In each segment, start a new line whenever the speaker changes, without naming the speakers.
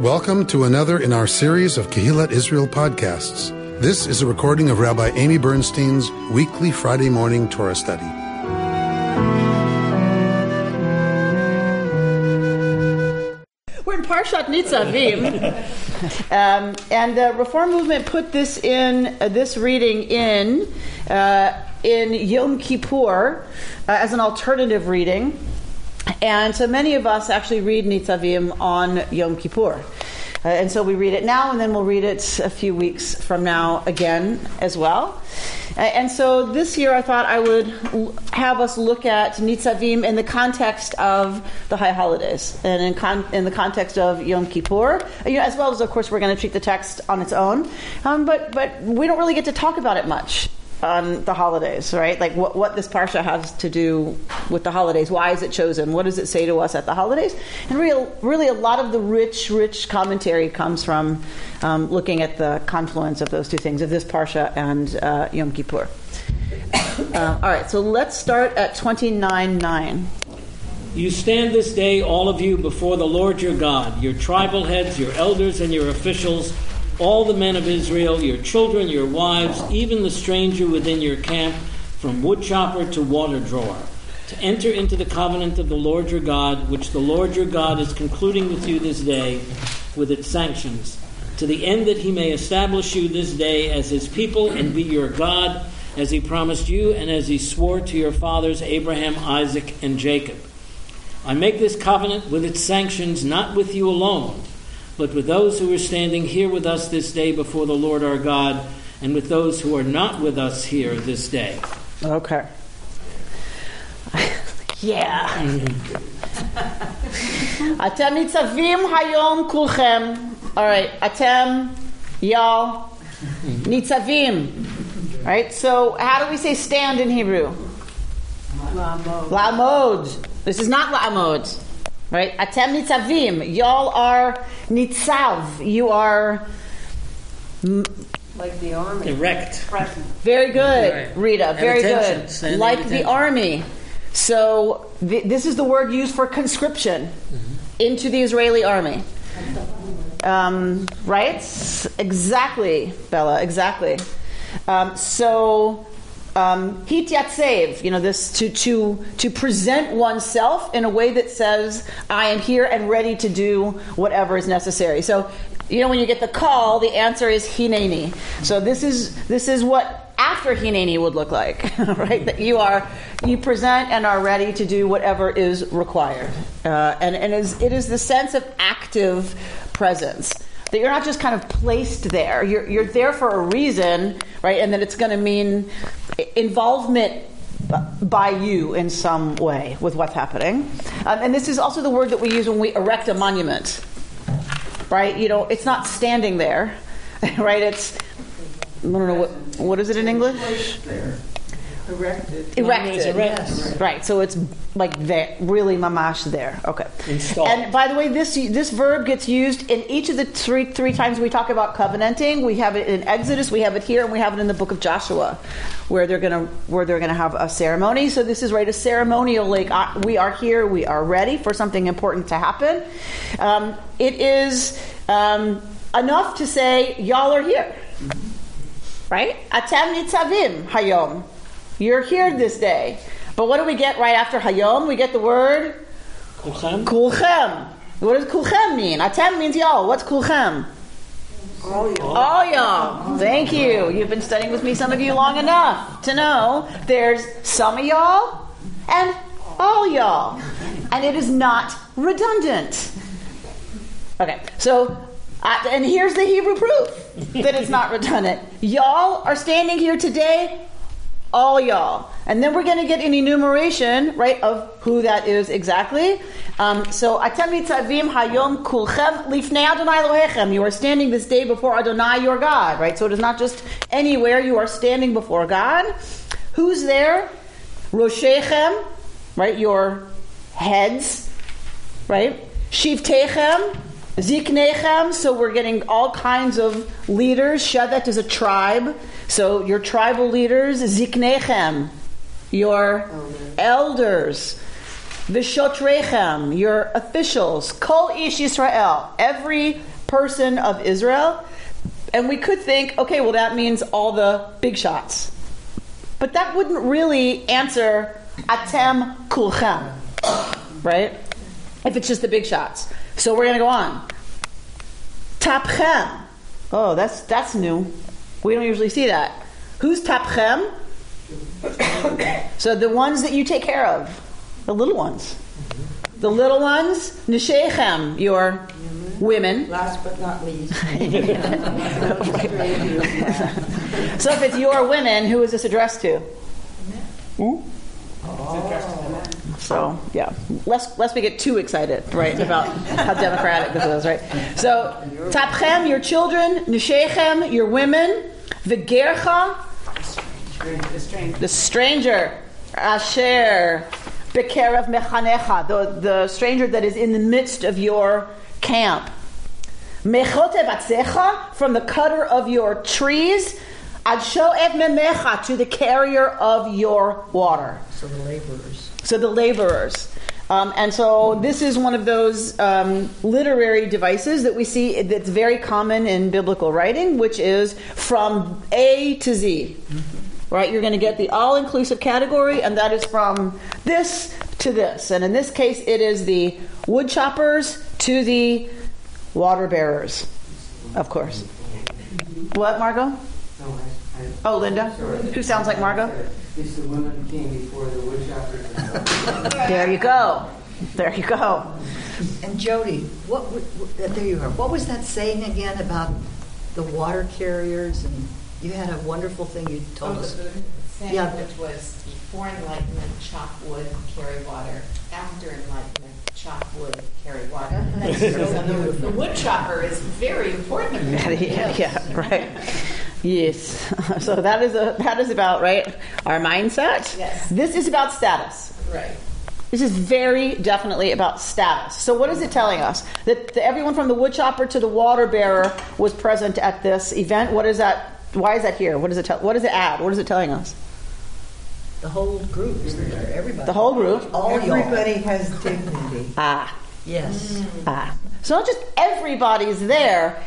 Welcome to another in our series of Kehillat Israel podcasts. This is a recording of Rabbi Amy Bernstein's weekly Friday morning Torah study.
We're in Parshat Nitzavim, um, and the Reform movement put this in uh, this reading in uh, in Yom Kippur uh, as an alternative reading. And so many of us actually read Nitzavim on Yom Kippur. Uh, and so we read it now, and then we'll read it a few weeks from now again as well. Uh, and so this year I thought I would l- have us look at Nitzavim in the context of the high holidays and in, con- in the context of Yom Kippur, uh, you know, as well as, of course, we're going to treat the text on its own. Um, but, but we don't really get to talk about it much on the holidays, right? Like what, what this parsha has to do with the holidays. Why is it chosen? What does it say to us at the holidays? And real, really, a lot of the rich, rich commentary comes from um, looking at the confluence of those two things, of this parsha and uh, Yom Kippur. Uh, all right, so let's start at 29 9.
You stand this day, all of you, before the Lord your God, your tribal heads, your elders, and your officials all the men of Israel, your children, your wives, even the stranger within your camp, from woodchopper to water drawer, to enter into the covenant of the Lord your God, which the Lord your God is concluding with you this day, with its sanctions, to the end that he may establish you this day as his people and be your God, as he promised you and as he swore to your fathers Abraham, Isaac, and Jacob. I make this covenant with its sanctions not with you alone but with those who are standing here with us this day before the Lord our God, and with those who are not with us here this day.
Okay. yeah. Atem nitzavim hayom kulchem. All right. Atem, y'all, nitzavim. All right. So, how do we say stand in Hebrew?
Lamod.
Lamod. This is not lamod. Right? Atem nitzavim. Y'all are nitzav. You are
Like the army.
Erect.
Present.
very good,
Right.
Rita. Very good.
Standing
Like the army. So th- this is the word used for conscription
Mm-hmm.
into the Israeli army. Um, right? Exactly, Bella. Exactly. Um, so um, hityatsev, you know, this to to to present oneself in a way that says, "I am here and ready to do whatever is necessary." So, you know, when you get the call, the answer is hineni. So this is this is what after hineni would look like, right? That you are you present and are ready to do whatever is required, uh, and and is, it is the sense of active presence that you're not just kind of placed there. You're, you're there for a reason, right? And that it's going to mean involvement by you in some way with what's happening. Um, and this is also the word that we use when we erect a monument, right? You know, it's not standing there, right? It's, I don't know, what, what is it in English?
Erected.
Erected.
erect.
Right, so it's like there, really mamash there. Okay.
Installed.
And by the way, this this verb gets used in each of the three three times we talk about covenanting. We have it in Exodus, we have it here, and we have it in the book of Joshua, where they're gonna where they're gonna have a ceremony. So this is right a ceremonial. Like uh, we are here, we are ready for something important to happen. Um, it is um, enough to say y'all are here, right? Atem nitzavim hayom. You're here this day. But what do we get right after Hayom? We get the word
Kulchem?
Kulchem. What does Kulchem mean? Atem means y'all. What's Kulchem?
All you.
All y'all. Thank you. You've been studying with me, some of you, long enough to know there's some of y'all and all y'all. And it is not redundant. Okay, so, uh, and here's the Hebrew proof that it's not redundant. Y'all are standing here today, all y'all. And then we're going to get an enumeration, right, of who that is exactly. Um, so, Atem nitzavim hayom kulchem lifnei Adonai Elohechem. You are standing this day before Adonai your God, right? So it is not just anywhere. You are standing before God. Who's there? Roshechem, right? Your heads, right? Shivtechem, Ziknechem, so we're getting all kinds of leaders. Shevet is a tribe, so your tribal leaders. Ziknechem, your elders. Vishotrechem, your officials, Kol Ish Israel, every person of Israel. And we could think, okay, well, that means all the big shots. But that wouldn't really answer Atem Kulchem, right? If it's just the big shots. So we're going to go on. Tapchem. Oh, that's that's new. We don't usually see that. Who's Tapchem? so the ones that you take care of, the little ones. The little ones, Nishechem, your women.
Last but not least.
So if it's your women, who is this addressed to? Hmm? So yeah, lest lest we get too excited, right, about how democratic this is, right? So tapchem, your children, nishechem, your women, v'gercha, the stranger, asher, bekerev mechanecha, the the stranger that is in the midst of your camp. Mechote batzecha, from the cutter of your trees, ad shoev memecha, to the carrier of your water.
So the laborers.
So the laborers. Um, and so this is one of those um, literary devices that we see that's very common in biblical writing, which is from A to Z. Right? You're going to get the all inclusive category, and that is from this to this. And in this case, it is the wood choppers to the water bearers, of course. What, Margot? Oh, Linda? Who sounds like Margot?
It's the women who came before the wood choppers.
There you go. There you go.
And Jody, what, w- w- there you are. What was that saying again about the water carriers? And you had a wonderful thing you told
Oh,
us.
the saying
Yeah.
which was before enlightenment, chop wood, carry water. After enlightenment, chop wood, carry water. so the, the wood chopper is very important.
yeah, yeah, right. Yes. So that is a that is about right our mindset.
Yes.
This is about status.
Right.
This is very definitely about status. So what is it telling us? That the, everyone from the woodchopper to the water bearer was present at this event. What is that? Why is that here? What does it tell? What does it add? What is it telling us?
The whole group is there, everybody.
The whole group.
All y'all.
Everybody has dignity.
Ah,
Yes.
ah. So not just everybody's there.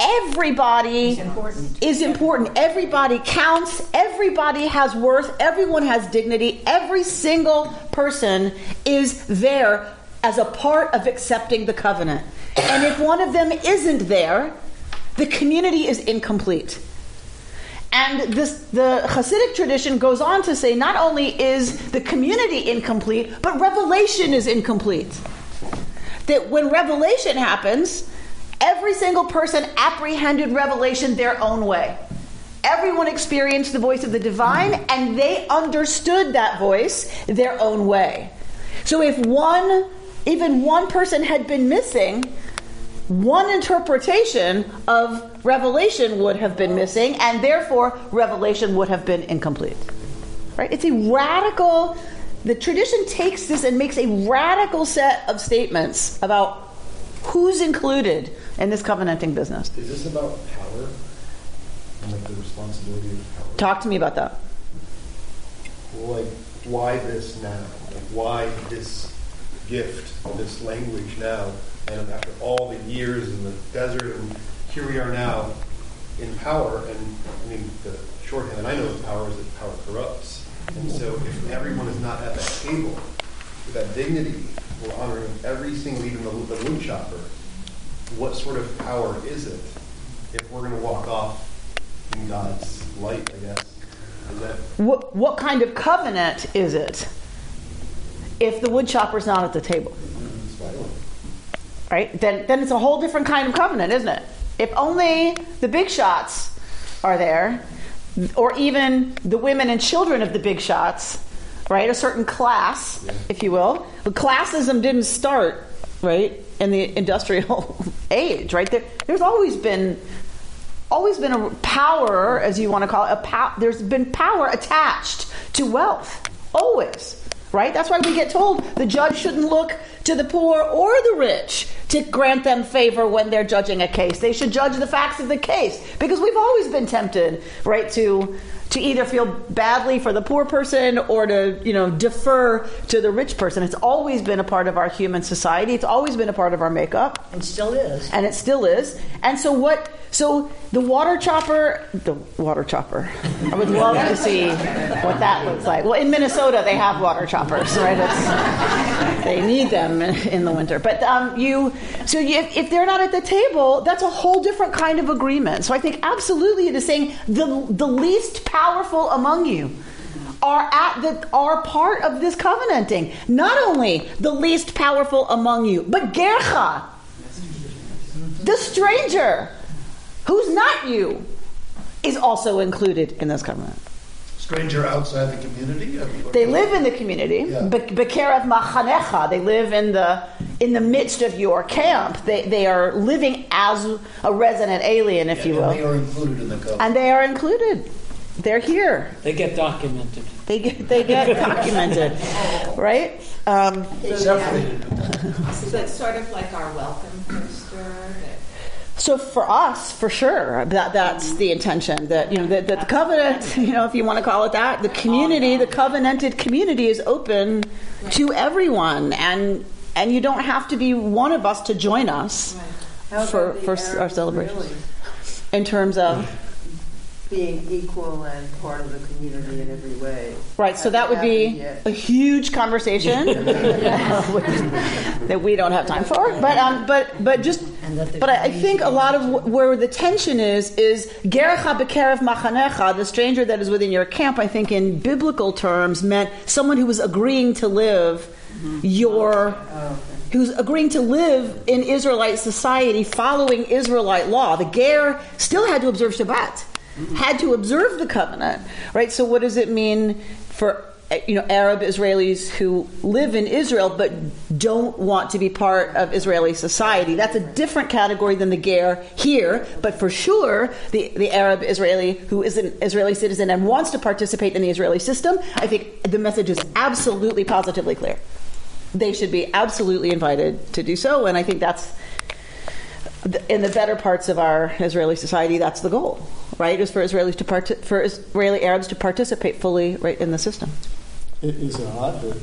Everybody
important.
is important. Everybody counts. Everybody has worth. Everyone has dignity. Every single person is there as a part of accepting the covenant. And if one of them isn't there, the community is incomplete. And this, the Hasidic tradition goes on to say not only is the community incomplete, but revelation is incomplete. That when revelation happens, every single person apprehended revelation their own way. Everyone experienced the voice of the divine, and they understood that voice their own way. So if one, even one person had been missing, one interpretation of revelation would have been missing, and therefore revelation would have been incomplete. Right? It's a radical. The tradition takes this and makes a radical set of statements about who's included in this covenanting business.
Is this about power and like the responsibility of power?
Talk to me about that.
Like, why this now? Like, why this gift, this language now? And after all the years in the desert, and here we are now in power. And I mean, the shorthand that I know of power is that power corrupts. And so, if everyone is not at that table with that dignity, we're honoring every single, even the, the wood chopper. What sort of power is it if we're going to walk off in God's light? I guess
What, what kind of covenant is it if the wood woodchopper's not at the table? right? Then, then it's a whole different kind of covenant, isn't it? If only the big shots are there, or even the women and children of the big shots, right? A certain class, if you will. But classism didn't start, right, in the industrial age, right? There, there's always been. Always been a power, as you want to call it, a pow- there's been power attached to wealth. Always. Right? That's why we get told the judge shouldn't look to the poor or the rich to grant them favor when they're judging a case. They should judge the facts of the case because we've always been tempted, right, to to either feel badly for the poor person or to, you know, defer to the rich person. It's always been a part of our human society. It's always been a part of our makeup
And still is.
and it still is. And so what? So the water chopper, the water chopper. I would love to see what that looks like. Well, in Minnesota they have water choppers, right? It's, they need them in, the winter. But um, you, so you, if, if they're not at the table, that's a whole different kind of agreement. So I think absolutely it is saying the the least powerful among you are at the are part of this covenanting. Not only the least powerful among you, but gercha, the stranger, who's not you, is also included in this covenant.
Stranger outside the community?
They live in the community,
Yeah.
Be- bekerev machanecha. They live in the in the midst of your camp. They they are living as a resident alien, if you
And they
will,
are included in the covenant.
and they are included. They're here.
They get documented.
They get they get documented, right? Um,
Separated.
So that's sort of like our welcome poster. that-
So for us, for sure, that that's the intention. That you know, that, that the covenant, you know, if you want to call it that, the community, the covenanted community, is open to everyone, and and you don't have to be one of us to join us for for our celebrations. In terms of
Being equal and part of the community in every way.
right, so that would be
Hasn't
a huge conversation that we don't have time for. But um, but but just
And that there's
but I, I think a lot of
answer.
where the tension is is gerecha bekerev machanecha, the stranger that is within your camp. I think in biblical terms meant someone who was agreeing to live your. Who's agreeing to live in Israelite society following Israelite law. The Ger still had to observe Shabbat, had to observe the covenant, right? So, what does it mean for you know Arab Israelis who live in Israel but don't want to be part of Israeli society? That's a different category than the Ger here, but for sure, the, the Arab Israeli who is an Israeli citizen and wants to participate in the Israeli system, I think the message is absolutely positively clear they should be absolutely invited to do so. And I think that's in the better parts of our Israeli society. That's the goal, right? Is for Israelis to part- for Israeli Arabs to participate fully, right, in the system.
I- Is it odd that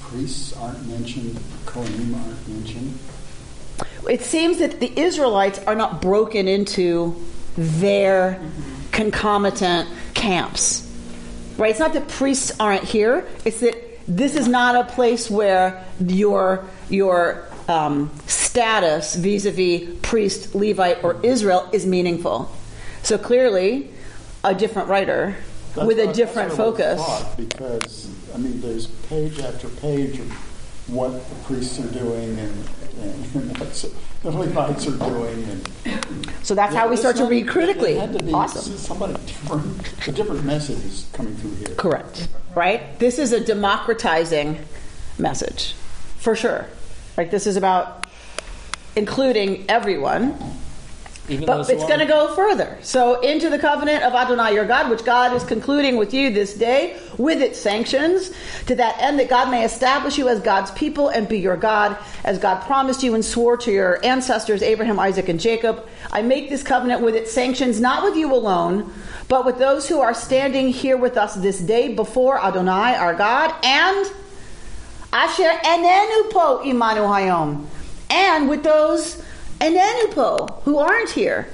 priests aren't mentioned, Kohanim aren't mentioned?
It seems that the Israelites are not broken into their concomitant camps, right? It's not that priests aren't here. It's that this is not a place where your your um, status vis-a-vis priest, Levite, or Israel is meaningful. So clearly, a different writer
That's
with a different
that's what I
focus.
Because, I mean, there's page after page of what the priests are doing and, and what the Levites are doing. And
So that's how we start to read critically.
It had to be
Awesome.
somebody different, a different message is coming through here.
Correct. Right? This is a democratizing message, for sure. Right? This is about including everyone,
Even
but it's going to go further. So, into the covenant of Adonai your God, which God is concluding with you this day with its sanctions, to that end that God may establish you as God's people and be your God, as God promised you and swore to your ancestors, Abraham, Isaac, and Jacob. I make this covenant with its sanctions, not with you alone, but with those who are standing here with us this day before Adonai our God, and Asher enenu po imanu hayom, and with those enenu po who aren't here,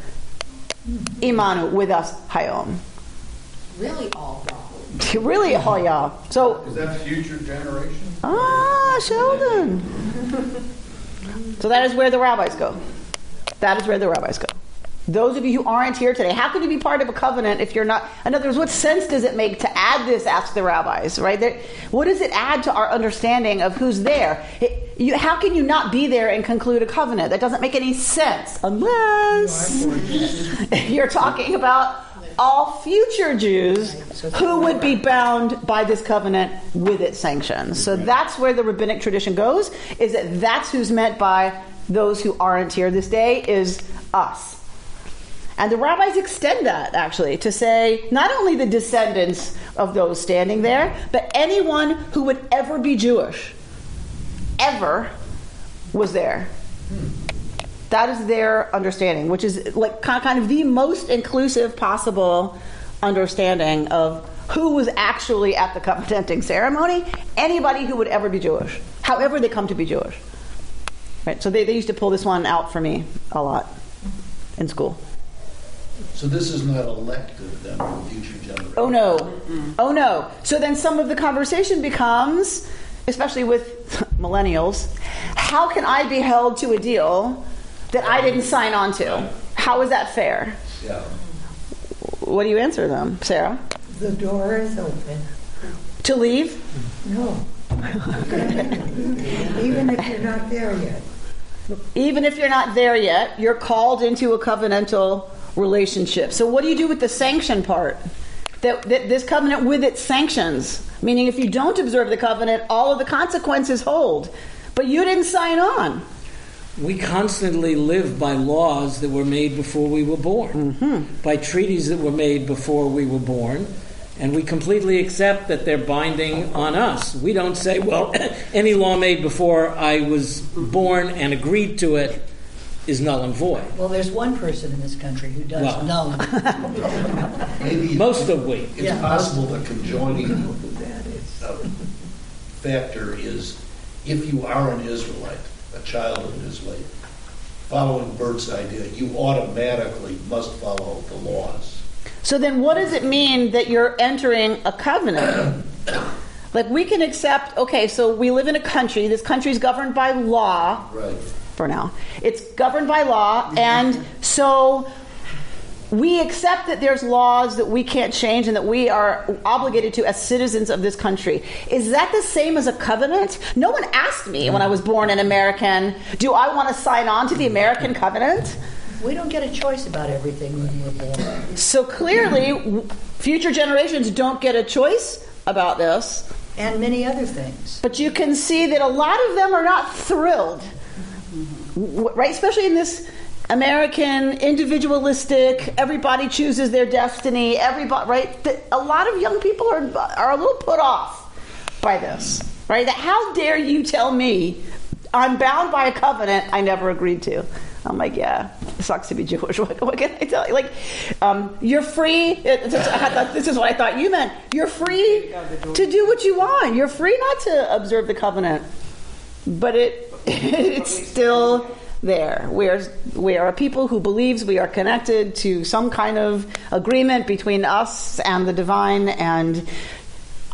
imanu with us hayom.
Really all wrong.
Really, oh yeah. So
Is that future generation?
ah, Sheldon. So that is where the rabbis go. That is where the rabbis go. Those of you who aren't here today, how can you be part of a covenant if you're not? In other words, what sense does it make to add this? Ask the rabbis, right? There, what does it add to our understanding of who's there? It, you, how can you not be there and conclude a covenant? That doesn't make any sense unless you're talking about all future Jews who would be bound by this covenant with its sanctions. So that's where the rabbinic tradition goes, is that that's who's meant by those who aren't here this day is us. And the rabbis extend that actually to say not only the descendants of those standing there, but anyone who would ever be Jewish, ever, was there. That is their understanding, which is like kind of the most inclusive possible understanding of who was actually at the covenanting ceremony. Anybody who would ever be Jewish, however they come to be Jewish. Right. So they, they used to pull this one out for me a lot in school.
So this is not elective then for future generations?
Oh no. Oh no. So then some of the conversation becomes, especially with millennials, how can I be held to a deal that I didn't sign on to? How is that fair?
Yeah.
What do you answer them, Sarah?
The door is open.
To leave?
No. Even if you're not there yet.
Even if you're not there yet, you're called into a covenantal relationship. So what do you do with the sanction part? That, that this covenant with its sanctions, meaning if you don't observe the covenant, all of the consequences hold. But you didn't sign on.
We constantly live by laws that were made before we were born, mm-hmm. by treaties that were made before we were born, and we completely accept that they're binding on us. We don't say, well, any law made before I was born and agreed to it is null and void.
Well, there's one person in this country who does
Well.
null.
Maybe
Most of we.
it's
Yeah.
possible the conjoining uh, factor is if you are an Israelite, a child of an Israelite, following Bert's idea, you automatically must follow the laws.
So then, what does it mean that you're entering a covenant? like, we can accept, okay, so we live in a country, this country is governed by law
Right.
For now. It's governed by law, and so we accept that there's laws that we can't change and that we are obligated to as citizens of this country. Is that the same as a covenant? No one asked me when I was born an American, do I want to sign on to the American covenant?
We don't get a choice about everything when we're born.
So clearly, future generations don't get a choice about this.
And many other things.
But you can see that a lot of them are not thrilled, right? Especially in this American individualistic, everybody chooses their destiny. Everybody, right? A lot of young people are are a little put off by this, right? That how dare you tell me I'm bound by a covenant I never agreed to? I'm like, yeah, it sucks to be Jewish. What, what can I tell you? Like, um, you're free. It, it's- I thought, this is what I thought you meant. You're free to do what you want. You're free not to observe the covenant, but it it's still there. We are we are a people who believes we are connected to some kind of agreement between us and the divine and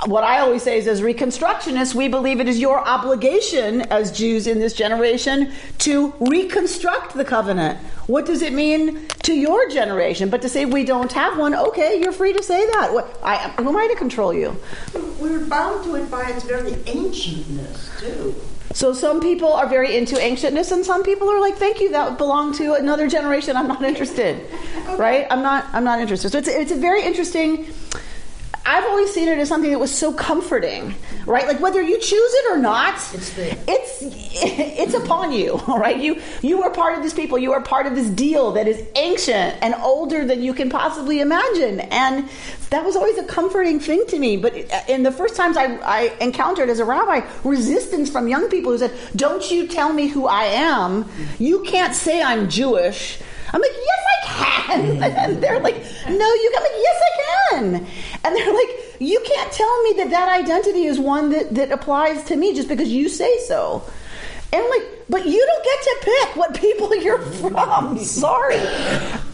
what I always say is, as Reconstructionists, we believe it is your obligation as Jews in this generation to reconstruct the covenant. What does it mean to your generation? But to say we don't have one, okay, you're free to say that. What, I, who am I to control you?
We're bound to it by its very ancientness, too.
So some people are very into ancientness, and some people are like, "Thank you, that belonged to another generation. I'm not interested." Right? I'm not. I'm not interested. So it's it's a very interesting. I've always seen it as something that was so comforting, right? Like whether you choose it or not,
It's there.
it's it's upon you, all right? You you are part of this people. You are part of this deal that is ancient and older than you can possibly imagine, and that was always a comforting thing to me. But uh, in the first times I, I encountered as a rabbi, resistance from young people who said, "Don't you tell me who I am? You can't say I'm Jewish." I'm like, yes, I can. And they're like, no, you can. I'm like, yes, I can. And they're like, you can't tell me that that identity is one that, that applies to me just because you say so. And I'm like, but you don't get to pick what people you're from. Sorry.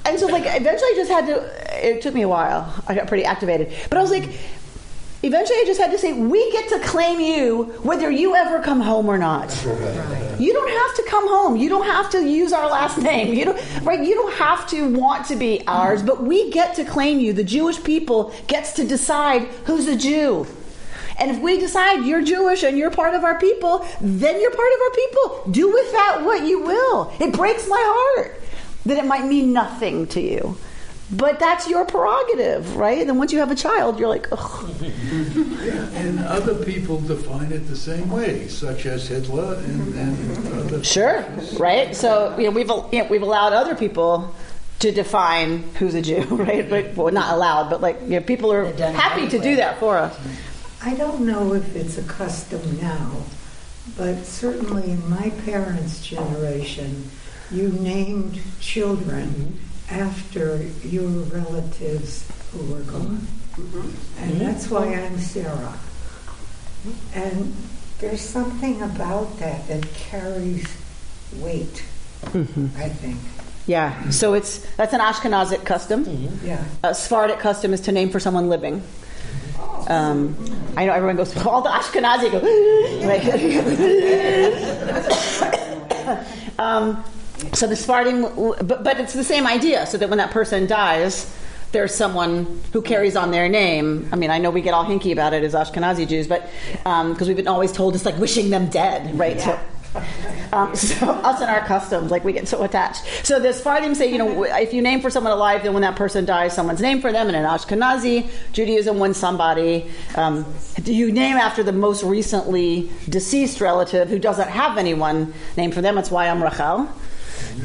And so, like, eventually I just had to, it took me a while. I got pretty activated. But I was like, eventually I just had to say, we get to claim you whether you ever come home or not. You don't have to come home. You don't have to use our last name. You don't right you don't have to want to be ours, but we get to claim you. The Jewish people gets to decide who's a Jew. And if we decide you're Jewish and you're part of our people, then you're part of our people. Do with that what you will. It breaks my heart that it might mean nothing to you. But that's your prerogative, right? And then once you have a child, you're like, ugh.
And other people define it the same way, such as Hitler and, and other.
Sure, right? So you know, we've you know, we've allowed other people to define who's a Jew, right? But well, not allowed, but like you know, people are
They've done it
happy to do that for us.
I don't know if it's a custom now,
but certainly in my parents' generation, you named children mm-hmm. After your relatives who were gone. And that's why I'm Sarah. And there's something about that that carries weight, I think.
Yeah, so it's that's an Ashkenazic custom.
Yeah.
A Sephardic custom is to name for someone living. Um, I know everyone goes, all the Ashkenazi go, like, um, so the Sephardim, but, but it's the same idea, so that when that person dies, there's someone who carries on their name. I mean, I know we get all hinky about it as Ashkenazi Jews, but because we've been always told it's like wishing them dead, right? So, um, so us and our customs, like we get so attached. So the Sephardim say, you know, if you name for someone alive, then when that person dies, someone's named for them. And in Ashkenazi Judaism, when somebody um, you name after the most recently deceased relative who doesn't have anyone named for them, it's why I'm Rachel.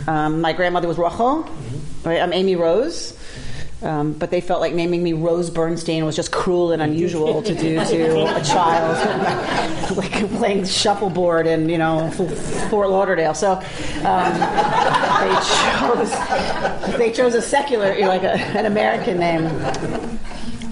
Um, my grandmother was Rachel. Right? I'm Amy Rose. Um, but they felt like naming me Rose Bernstein was just cruel and unusual to do to a child, like playing shuffleboard in you know Fort Lauderdale. So um, they chose they chose a secular, like a, an American name.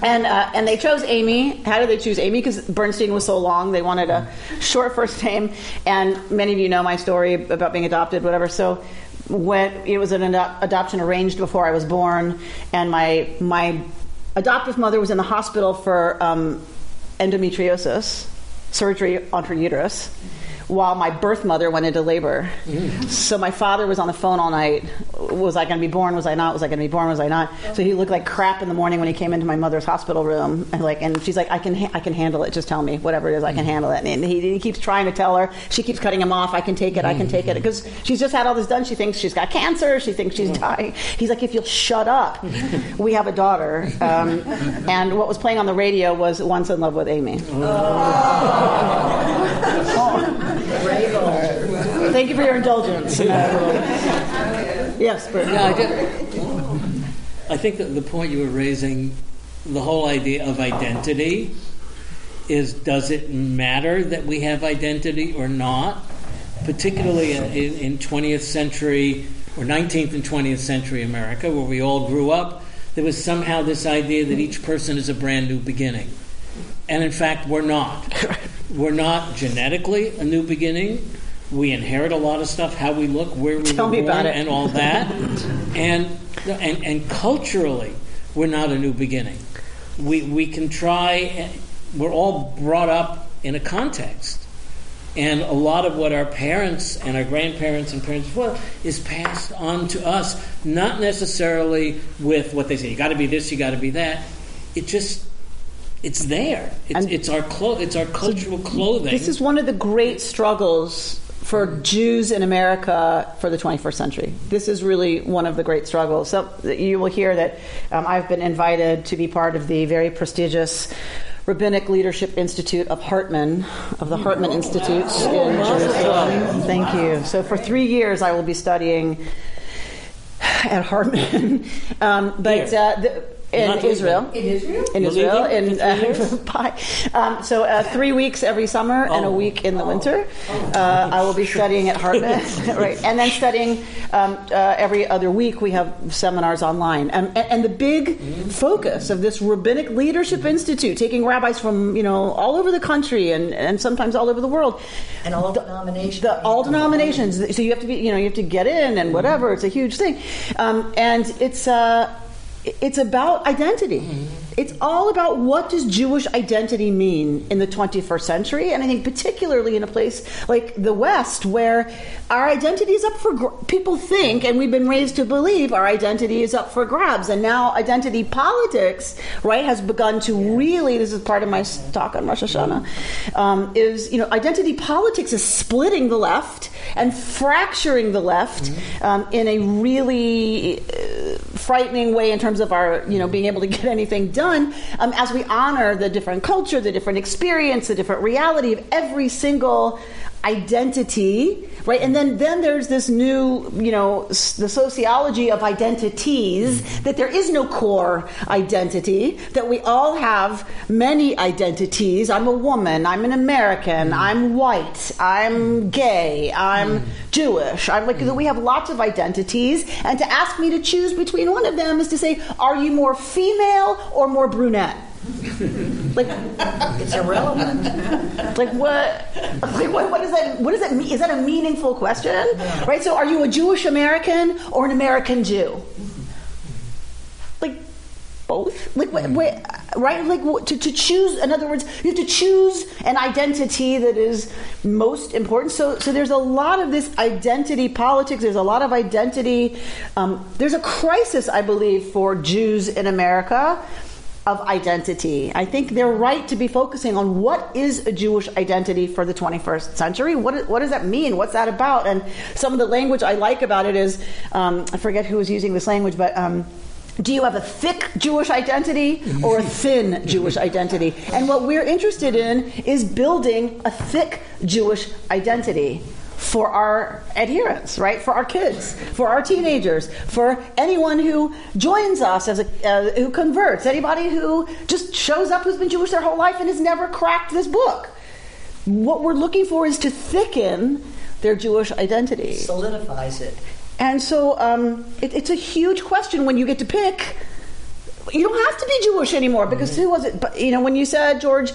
And, uh, and they chose Amy. How did they choose Amy? Because Bernstein was so long, they wanted a short first name. And many of you know my story about being adopted, whatever. So when it was an ado- adoption arranged before I was born, and my my adoptive mother was in the hospital for um, endometriosis surgery on her uterus. While my birth mother went into labor, so my father was on the phone all night. Was I going to be born? Was I not? Was I going to be born? Was I not? So he looked like crap in the morning when he came into my mother's hospital room, and like, and she's like, "I can, ha- I can handle it. Just tell me whatever it is, I can handle it." And he, he keeps trying to tell her. She keeps cutting him off. I can take it. I can take it because she's just had all this done. She thinks she's got cancer. She thinks she's dying. He's like, "If you'll shut up." we have a daughter, um, and what was playing on the radio was "Once in Love with Amy." Thank you for your indulgence. yes, Bert.
Yeah, I, did, I think that the point you were raising, the whole idea of identity, is does it matter that we have identity or not? Particularly in, in 20th century or 19th and 20th century America, where we all grew up, there was somehow this idea that each person is a brand new beginning. And in fact, we're not. We're not genetically a new beginning. We inherit a lot of stuff, how we look, where we
Tell
were born, and all that. and, and and culturally, we're not a new beginning. We we can try. We're all brought up in a context, and a lot of what our parents and our grandparents and parents well is passed on to us, not necessarily with what they say. You got to be this, you got to be that. It just it's there. It's, it's our clo- It's our cultural clothing.
This is one of the great struggles for Jews in America for the 21st century. This is really one of the great struggles. So you will hear that um, I've been invited to be part of the very prestigious Rabbinic Leadership Institute of Hartman, of the Hartman Institute in Jerusalem. Thank you. So for three years, I will be studying at Hartman, um, but uh, the, in
Not
Israel.
In Israel?
In
You're
Israel, in uh, Um, so uh, three weeks every summer and a week in the winter. Uh, I will be studying at Hartman, right, and then studying um, uh, every other week. We have seminars online, um, and, and the big focus of this Rabbinic Leadership Institute, taking rabbis from you know all over the country and, and sometimes all over the world,
and all denominations.
The, all denominations. So you have to be, you know, you have to get in and whatever. It's a huge thing, um, and it's. Uh, it's about identity. It's all about what does Jewish identity mean in the 21st century, and I think particularly in a place like the West, where our identity is up for gr- people think, and we've been raised to believe our identity is up for grabs, and now identity politics, right, has begun to really. This is part of my talk on Rosh Hashanah. Um, is you know identity politics is splitting the left and fracturing the left um, in a really uh, frightening way in terms of our you know being able to get anything done um, as we honor the different culture the different experience the different reality of every single identity, right? And then then there's this new, you know, s- the sociology of identities that there is no core identity, that we all have many identities. I'm a woman, I'm an American, mm. I'm white, I'm gay, I'm mm. Jewish. I'm like we have lots of identities and to ask me to choose between one of them is to say are you more female or more brunette? Like
it's irrelevant.
Like what? Like what, what does that? What does that mean? Is that a meaningful question? Right. So, are you a Jewish American or an American Jew? Like both. Like wait, wait, right? Like to, to choose. In other words, you have to choose an identity that is most important. So, so there's a lot of this identity politics. There's a lot of identity. Um, there's a crisis, I believe, for Jews in America of identity. I think they're right to be focusing on what is a Jewish identity for the 21st century. What, what does that mean? What's that about? And some of the language I like about it is um, I forget who was using this language, but. Um, do you have a thick Jewish identity or a thin Jewish identity? And what we're interested in is building a thick Jewish identity for our adherents, right? For our kids, for our teenagers, for anyone who joins us as a uh, who converts, anybody who just shows up who's been Jewish their whole life and has never cracked this book. What we're looking for is to thicken their Jewish identity.
Solidifies it.
And so um, it, it's a huge question when you get to pick. You don't have to be Jewish anymore because who was it? But you know, when you said George,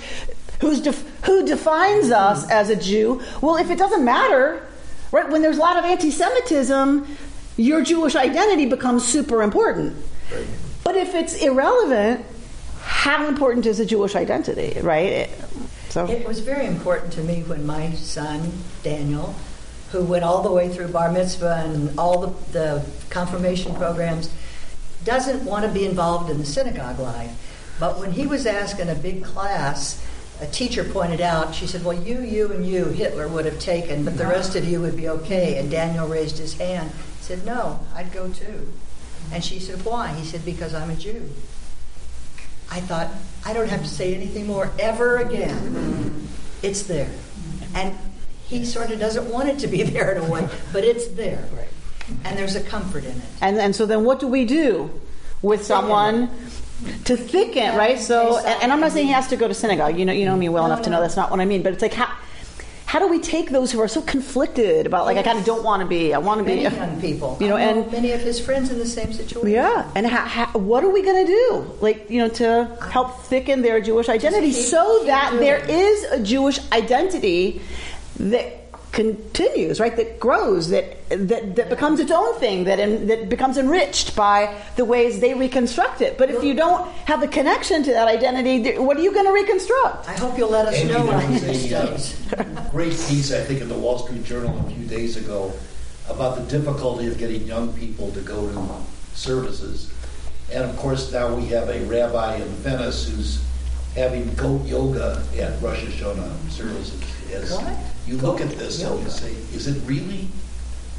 who's def- who defines us as a Jew? Well, if it doesn't matter, right? When there's a lot of anti-Semitism, your Jewish identity becomes super important. But if it's irrelevant, how important is a Jewish identity, right? It- so
It was very important to me when my son, Daniel, who went all the way through bar mitzvah and all the, the confirmation programs, doesn't want to be involved in the synagogue life. But when he was asked in a big class, a teacher pointed out, she said, Well, you, you, and you, Hitler would have taken, but the rest of you would be okay. And Daniel raised his hand. He said, No, I'd go too. And she said, Why? He said, Because I'm a Jew. I thought, I don't have to say anything more ever again. It's there. And he sort of doesn't want it to be there in a way, but it's there. And there's a comfort in it.
And and so then what do we do with someone to thicken, right? So and, and I'm not saying he has to go to synagogue. You know you know me well enough to know that's not what I mean. But it's like how how do we take those who are so conflicted about like I kind of don't want to be, I want to be,
Many young people.
you know,
I
and
many of his friends in the same situation.
yeah, and how, how, what are we going to do, like you know, to help thicken their Jewish identity so that there a Jewish identity that continues, right? That grows, that that, that becomes its own thing, that en, that becomes enriched by the ways they reconstruct it. But if you don't have the connection to that identity, what are you going to reconstruct?
I hope you'll let us
Amy,
know
there
on
was a, uh, great piece, I think, in the Wall Street Journal a few days ago about the difficulty of getting young people to go to services. And of course, now we have a rabbi in Venice who's having goat yoga at Rosh Hashanah services. As
What?
You look at this and you say, is it really?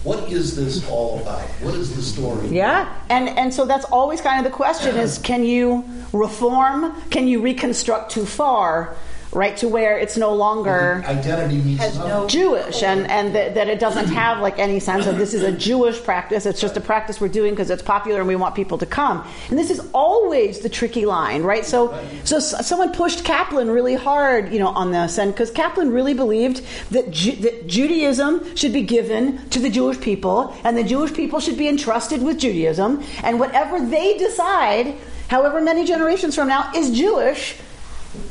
What is this all about? What is the story?
Yeah, and and so that's always kind of the question: is can you reform? Can you reconstruct too far, right, to where it's no longer
Identity means
no
Jewish, and and that, that it doesn't have like any sense of this is a Jewish practice. It's just a practice we're doing because it's popular and we want people to come. And this is always the tricky line, right? So so someone pushed Kaplan really hard, you know, on this, and because Kaplan really believed that Ju- that Judaism should be given to the Jewish people, and the Jewish people should be entrusted with Judaism, and whatever they decide, however many generations from now, is Jewish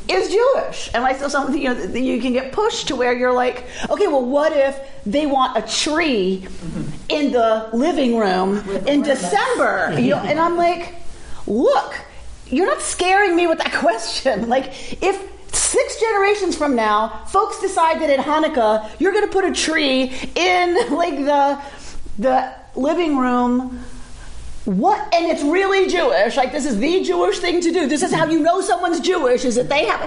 is Jewish. And like so something you know you can get pushed to where you're like, okay, well what if they want a tree mm-hmm. in the living room in December? You know, and I'm like, look, you're not scaring me with that question. Like if Six generations from now, folks decide that at Hanukkah you're going to put a tree in like the the living room what? And it's really jewish. Like this is the jewish thing to do. This is how you know someone's jewish is that they have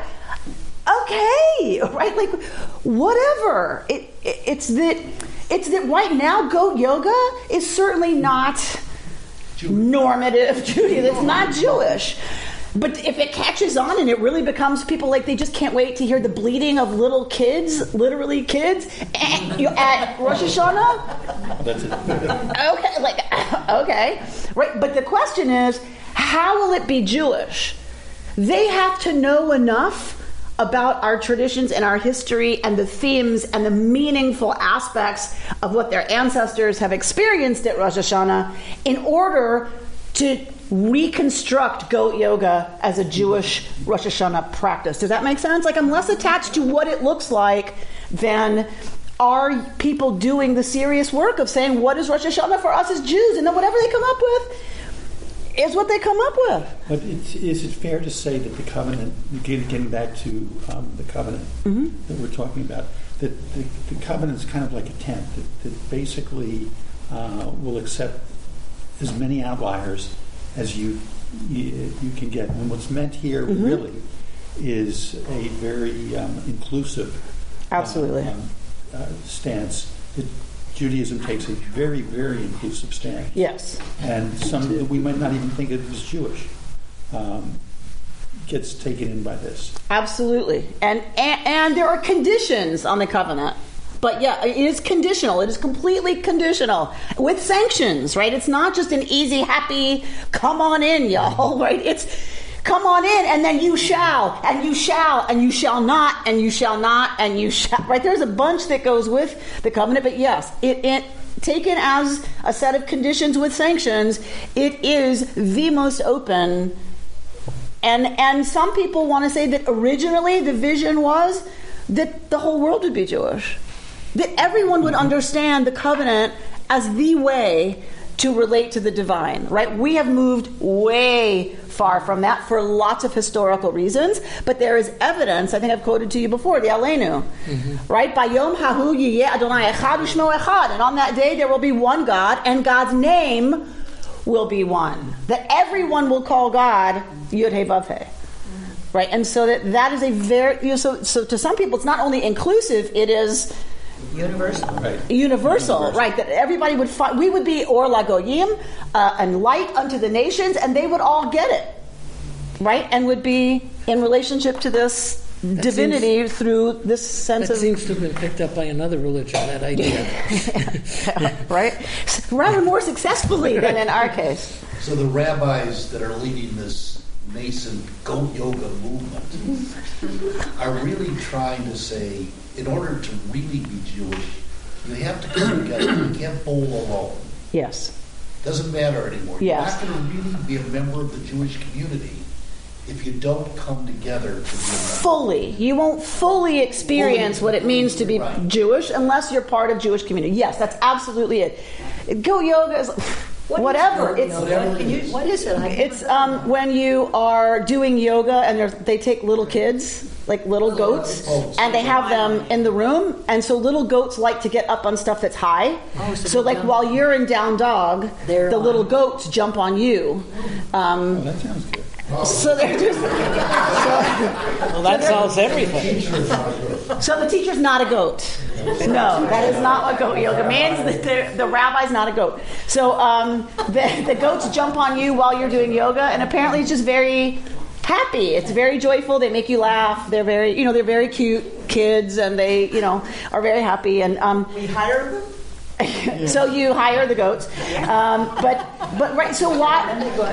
okay right? Like whatever. It, it it's that it's that right now goat yoga is certainly not normative judaism it's not jewish But if it catches on and it really becomes people like they just can't wait to hear the bleating of little kids, literally kids, you at Rosh Hashanah.
That's it.
Okay, like okay, right. But the question is, how will it be Jewish? They have to know enough about our traditions and our history and the themes and the meaningful aspects of what their ancestors have experienced at Rosh Hashanah in order to reconstruct goat yoga as a Jewish Rosh Hashanah practice. Does that make sense? Like, I'm less attached to what it looks like than are people doing the serious work of saying, what is Rosh Hashanah for us as Jews? And then whatever they come up with is what they come up with.
But it's, is it fair to say that the covenant, getting getting back to um, the covenant
Mm-hmm.
that we're talking about, that the, the covenant is kind of like a tent that, that basically uh, will accept as many outliers as you, you you can get. And what's meant here
Mhm.
really is a very um, inclusive uh,
Absolutely.
um, uh, stance. That Judaism takes a very, very inclusive stance
Yes.
and some that we might not even think of as Jewish um, gets taken in by this.
Absolutely. And, and and there are conditions on the covenant. But yeah, it is conditional. It is completely conditional with sanctions, right? It's not just an easy, happy, come on in, y'all, right? It's come on in and then you shall, and you shall, and you shall not, and you shall not, and you shall, right? There's a bunch that goes with the covenant, but yes, it, it taken as a set of conditions with sanctions, it is the most open and and some people want to say that originally the vision was that the whole world would be Jewish. That everyone would understand the covenant as the way to relate to the divine, right? We have moved way far from that for lots of historical reasons, but there is evidence, I think I've quoted to you before, the Alenu, mm-hmm. right? By Yom Hahu Yiyeh Adonai Echad Ushmo Echad. And on that day there will be one God, and God's name will be one. That everyone will call God Yud He Vav He. Right? And so that that is a very you know, so so to some people it's not only inclusive, it is
Universal.
Right.
universal, right? That everybody would find, we would be or lagoyim, uh, and light unto the nations, and they would all get it, right? And would be in relationship to this divinity through this sense
That
of
seems to have been picked up by another religion, that idea.
right, rather more successfully than in our case.
So the rabbis that are leading this nascent goat yoga movement are really trying to say, in order to really be Jewish, you have to come together. You can't bowl alone.
Yes.
Doesn't matter anymore.
Yes.
You're not going to really be a member of the Jewish community if you don't come together to be a
fully. You won't fully experience what it means to be Jewish unless you're part of Jewish community. Yes, that's absolutely it. Goat yoga is whatever. It's
Can you, what is it? I
it's um, when you are doing yoga and they take little kids, like little goats, and they have them in the room. And so little goats like to get up on stuff that's high.
Oh, so
so like
jump.
while you're in down dog,
They're
the
on.
little goats jump on you. Um,
Oh, that sounds good.
so they're just.
Well, that solves everything.
So the teacher's not a goat. No, that is not what goat yoga means. The, the, the rabbi's not a goat. So um, the, the goats jump on you while you're doing yoga, and apparently it's just very happy. It's very joyful. They make you laugh. They're very, you know, they're very cute kids, and they, you know, are very happy. And um,
We hire them?
so you hire the goats, um, but but right. So why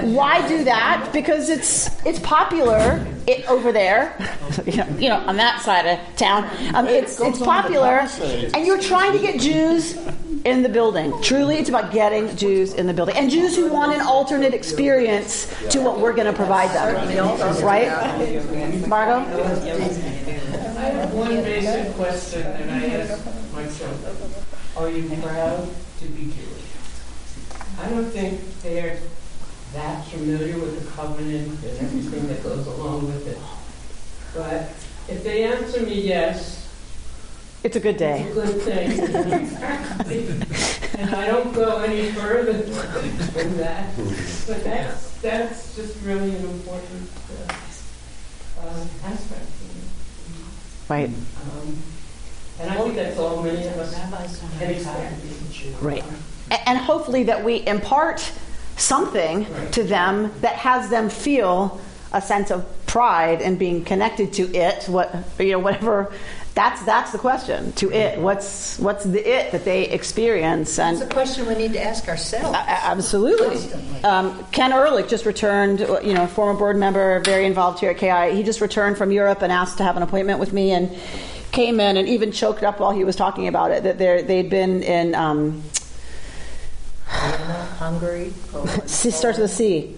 why do that? Because it's it's popular it, over there, you know, you know, on that side of town. Um, it's it's popular, and you're trying to get Jews in the building. Truly, it's about getting Jews in the building, and Jews who want an alternate experience to what we're going to provide them. Right, Margo?
I have one basic question that I ask myself. Are you proud to be Jewish? I don't think they're that familiar with the covenant and everything that goes along with it. But if they answer me yes,
It's a good day.
it's a good thing. Exactly. And I don't go any further than that. But that's, that's just really an important uh, uh, aspect.
Right.
Um, And I think that's all many of us can expect.
Right. And hopefully that we impart something to them that has them feel a sense of pride in being connected to it. What you know, whatever. That's that's the question. To it, what's what's the it that they experience? And
It's a question we need to ask ourselves.
Absolutely. Um, Ken Ehrlich just returned, you know, former board member, very involved here at KI. He just returned from Europe and asked to have an appointment with me and came in and even choked up while he was talking about it. That they're- they'd been in, um,
Hungary.
C starts with a C.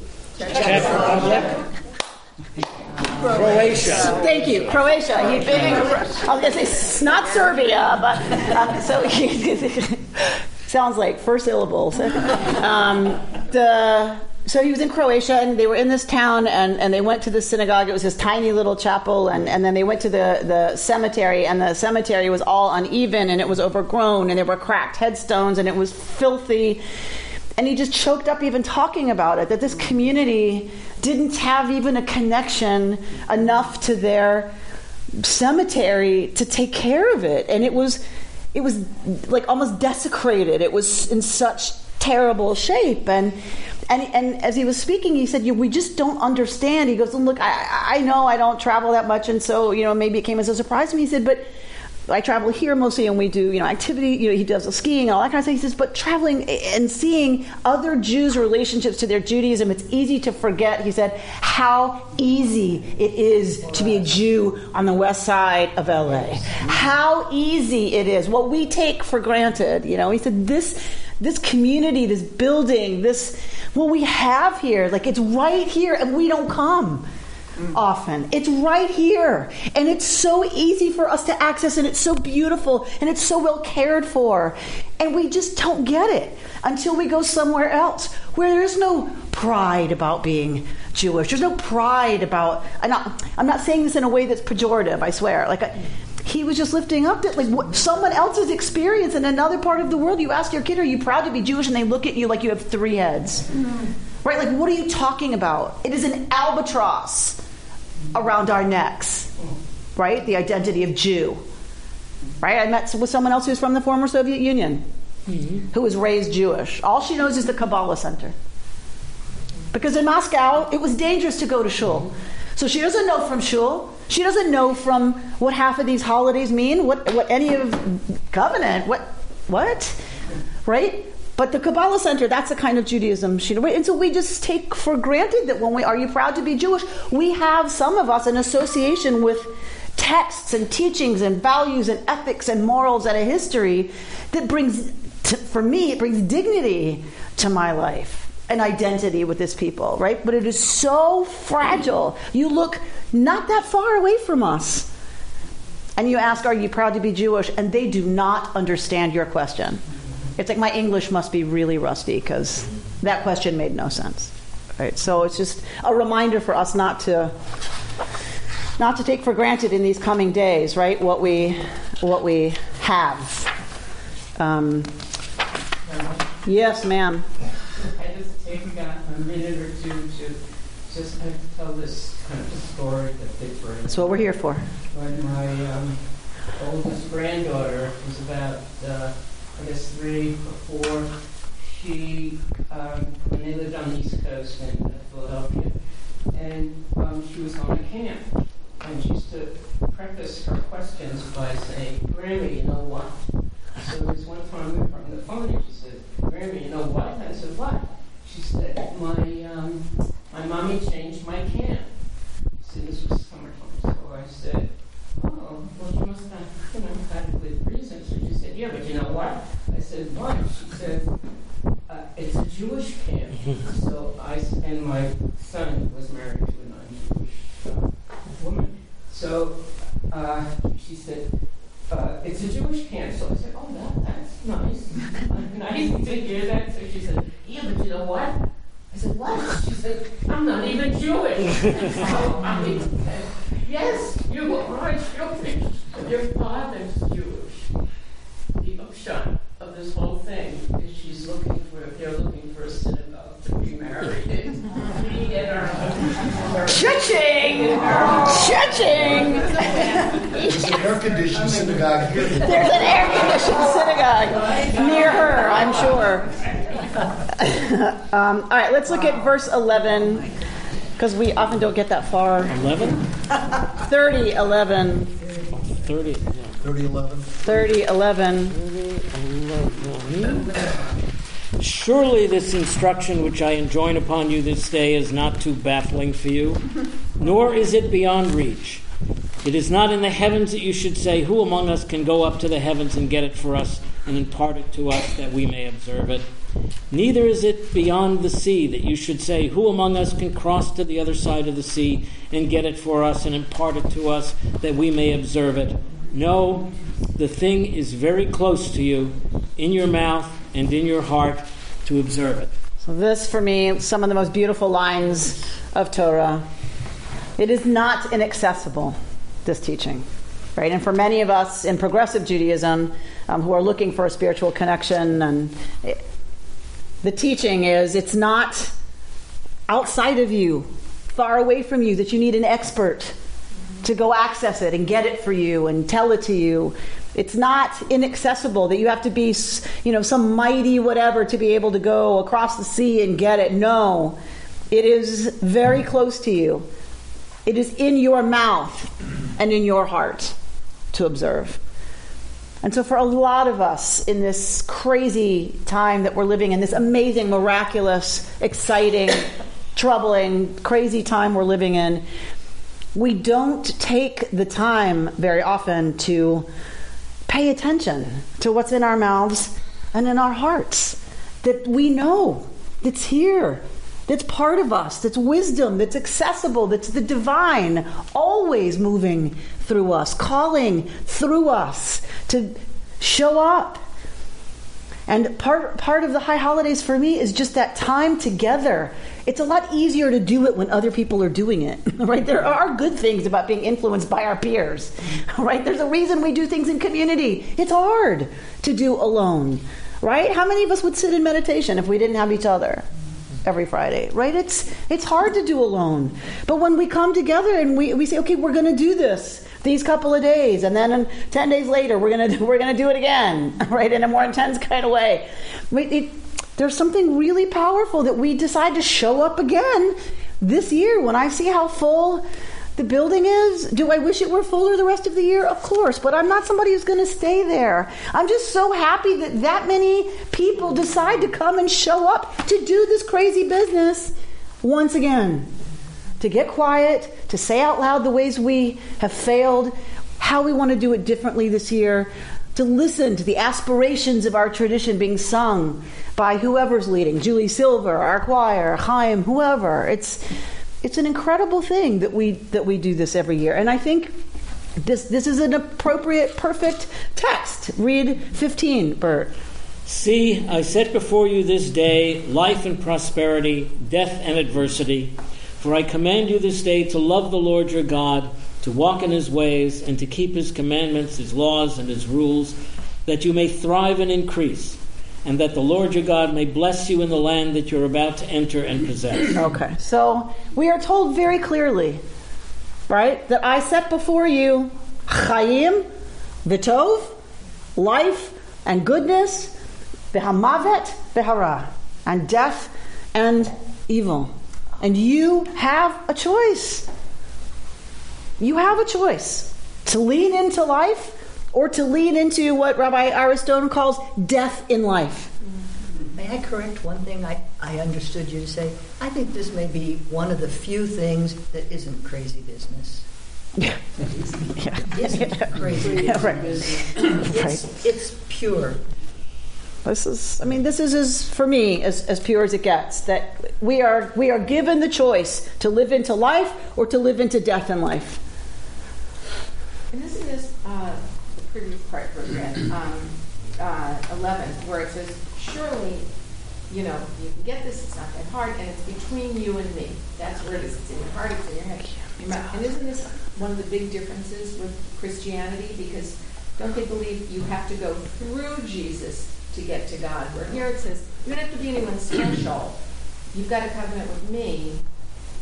Croatia.
Thank you, Croatia. He'd been in, I was going to say not Serbia, but uh, so he, sounds like first syllable. So, um, the so he was in Croatia, and they were in this town, and, and they went to the synagogue. It was this tiny little chapel, and, and then they went to the, the cemetery, and the cemetery was all uneven, and it was overgrown, and there were cracked headstones, and it was filthy. And he just choked up even talking about it, that this community didn't have even a connection enough to their cemetery to take care of it. And it was it was like almost desecrated. It was in such terrible shape. And and, and as he was speaking, he said, "We just don't understand." He goes, "Look, I, I know I don't travel that much, and so you know maybe it came as a surprise to me." He said, "But I travel here mostly, and we do you know activity. You know, he does the skiing and all that kind of stuff." He says, "But traveling and seeing other Jews' relationships to their Judaism, it's easy to forget." He said, "How easy it is to be a Jew on the west side of LA. How easy it is. What we take for granted. You know." He said, "This." This community, this building, this what we have here, like it's right here, and we don't come often. It's right here. And it's so easy for us to access, and it's so beautiful, and it's so well cared for. And we just don't get it until we go somewhere else where there's no pride about being Jewish. There's no pride about. I'm not, I'm not saying this in a way that's pejorative, I swear. Like, I, he was just lifting up that, like, what, someone else's experience in another part of the world. You ask your kid, Are you proud to be Jewish? And they look at you like you have three heads. Mm-hmm. Right? Like, what are you talking about? It is an albatross around our necks, right? The identity of Jew. Right? I met with someone else who's from the former Soviet Union mm-hmm. who was raised Jewish. All she knows is the Kabbalah Center. Because in Moscow, it was dangerous to go to shul. So she doesn't know from shul. She doesn't know from what half of these holidays mean, what, what any of covenant, what, what, right? But the Kabbalah Center, that's the kind of Judaism And so we just take for granted that when we are you proud to be Jewish, we have some of us an association with texts and teachings and values and ethics and morals and a history that brings, to, for me, it brings dignity to my life an identity with this people, right? But it is so fragile. You look not that far away from us. And you ask, Are you proud to be Jewish? And they do not understand your question. It's like my English must be really rusty because that question made no sense. Right? So it's just a reminder for us not to not to take for granted in these coming days, right? What we what we have. Um, yes, ma'am.
I just take a, minute or two to just tell this kind of story that they bring.
That's what we're here for.
When my um, oldest granddaughter was about, uh, I guess, three or four, she, um, when they lived on the East Coast in uh, Philadelphia, and um, she was on a camp. And she used to preface her questions by saying, Grammy, you know what? So there was one time we were on the phone and she said, Grammy, you know what? I said, what? She said, my, um, my mommy changed my camp. See, this was summertime. So I said, oh, well, she must have, you know, had a good reason. So she said, yeah, but you know what? I said, what? She said, uh, it's a Jewish camp. so I, and my son was married to a non-Jewish uh, woman. So uh, she said, uh, it's a Jewish camp. So I said, oh, that, that's nice. nice to hear that. So she said, yeah, but you know what? I said, what? She said, I'm not even Jewish. so I said, yes, you are Jewish. Your father's Jewish. The upshot of this whole thing is she's looking for, they're looking for a synagogue to be married in. Me and her.
Cha-ching! Cha-ching!
There's an air-conditioned synagogue here.
There's an air conditioned synagogue near her, I'm sure. um, all right, let's look at verse 11. because we often don't get that far.
11?
30, 11.
30.
30, 11?
30, 11.
Surely this instruction which I enjoin upon you this day is not too baffling for you, nor is it beyond reach. It is not in the heavens that you should say, Who among us can go up to the heavens and get it for us and impart it to us that we may observe it? Neither is it beyond the sea that you should say, Who among us can cross to the other side of the sea and get it for us and impart it to us that we may observe it? No, the thing is very close to you, in your mouth and in your heart, to observe it.
So, this for me, some of the most beautiful lines of Torah. It is not inaccessible, this teaching, right? And for many of us in progressive Judaism um, who are looking for a spiritual connection, and it, the teaching is it's not outside of you, far away from you, that you need an expert to go access it and get it for you and tell it to you. It's not inaccessible that you have to be, you know, some mighty whatever to be able to go across the sea and get it. No, it is very close to you. It is in your mouth and in your heart to observe. And so, for a lot of us in this crazy time that we're living in, this amazing, miraculous, exciting, troubling, crazy time we're living in, we don't take the time very often to pay attention to what's in our mouths and in our hearts that we know that's here that's part of us that's wisdom that's accessible that's the divine always moving through us calling through us to show up. And part part of the high holidays for me is just that time together it's a lot easier to do it when other people are doing it, right? There are good things about being influenced by our peers, right? There's a reason we do things in community. It's hard to do alone, right? How many of us would sit in meditation if we didn't have each other? every Friday, right? It's it's hard to do alone. But when we come together and we, we say, okay, we're going to do this these couple of days, and then 10 days later, we're going to we're to do it again, right? In a more intense kind of way. It, there's something really powerful that we decide to show up again this year when I see how full the building is. Do I wish it were fuller the rest of the year? Of course, but I'm not somebody who's going to stay there. I'm just so happy that that many people decide to come and show up to do this crazy business once again. To get quiet, to say out loud the ways we have failed, how we want to do it differently this year, to listen to the aspirations of our tradition being sung by whoever's leading Julie Silver, our choir, Chaim, whoever. It's, it's an incredible thing that we, that we do this every year. And I think this, this is an appropriate, perfect text. Read 15, Bert.
See, I set before you this day life and prosperity, death and adversity. For I command you this day to love the Lord your God to walk in his ways, and to keep his commandments, his laws, and his rules, that you may thrive and increase, and that the Lord your God may bless you in the land that you're about to enter and possess.
Okay, so we are told very clearly, right, that I set before you chayim, vitov, life and goodness, v'hamavet v'hara, and death and evil. And you have a choice. You have a choice to lean into life or to lean into what Rabbi Ira Stone calls death in life.
May I correct one thing I, I understood you to say? I think this may be one of the few things that isn't crazy business.
Yeah.
yeah. Isn't crazy
yeah, right.
It's, it's pure.
This is, I mean, this is as, for me as, as pure as it gets. That we are we are given the choice to live into life or to live into death in life.
And isn't this uh, the previous part read, um, uh, 11, where it says, surely, you know, you can get this, it's not that hard, and it's between you and me. That's where it is. It's in your heart, it's in your head. And isn't this one of the big differences with Christianity? Because don't they believe you have to go through Jesus to get to God? Where here it says, you don't have to be anyone special. You've got a covenant with me,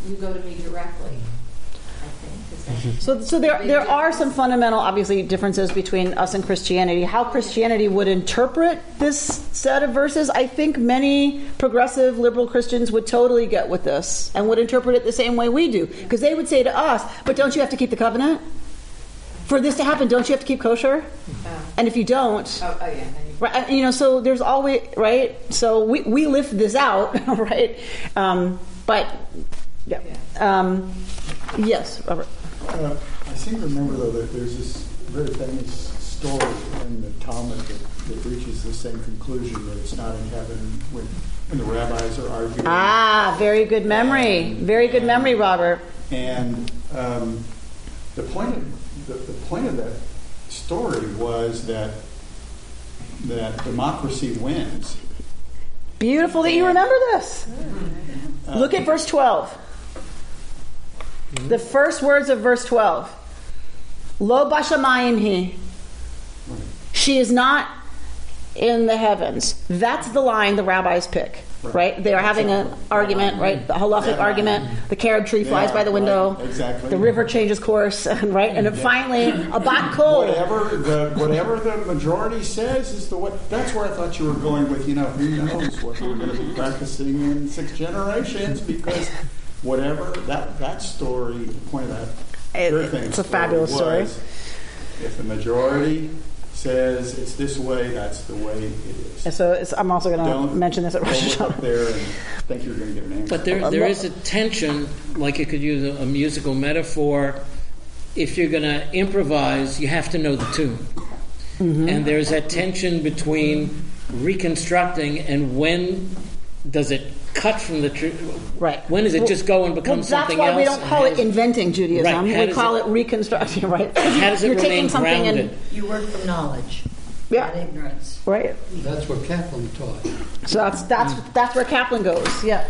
you go to me directly.
So, so there, there are some fundamental, obviously, differences between us and Christianity. How Christianity would interpret this set of verses, I think many progressive liberal Christians would totally get with this and would interpret it the same way we do. Because they would say to us, but don't you have to keep the covenant? For this to happen, don't you have to keep kosher? And if you don't,
Oh, oh, yeah. you-
Right, you know, so there's always right. So we, we lift this out, right? Um, but yeah, um, yes, Robert.
Uh, I seem to remember, though, that there's this very famous story in the Talmud that, that reaches the same conclusion that it's not in heaven when, when the rabbis are arguing.
Ah, very good memory. Very good memory, Robert.
And um, the point of the, the point of that story was that that democracy wins.
Beautiful that you remember this. Look at verse 12. The first words of verse 12. Lo bashamayim he. She is not in the heavens. That's the line the rabbis pick. Right? They are having an argument, right? The halachic argument. The carob tree flies
Yeah,
by the window.
right, exactly.
The river changes course, right? And then finally, a bat kol.
Whatever the whatever the majority says is the way. That's where I thought you were going with. You know, who knows what we're going to be practicing in six generations because whatever that that story. The point of that
It-
very
it's a fabulous story.
was, If the majority says it's this way, that's the way it is.
And so it's, I'm also going to mention this at
don't
Rosh
look up
Hashanah.
there and think you're going to get an answer.
But there, um, there is a tension, like you could use a, a musical metaphor. If you're going to improvise, you have to know the tune. Mm-hmm. And there's that tension between reconstructing and when does it cut from the truth?
Right.
When does it just go and become
Well, that's
something
why
else?
we don't call it inventing Judaism.
Right,
We call
it-
it reconstructing, right?
How does it
You're
remain
taking something
grounded?
and
You work from knowledge,
yeah,
not ignorance.
right.
That's what Kaplan taught.
So that's that's hmm. that's where Kaplan goes. Yeah.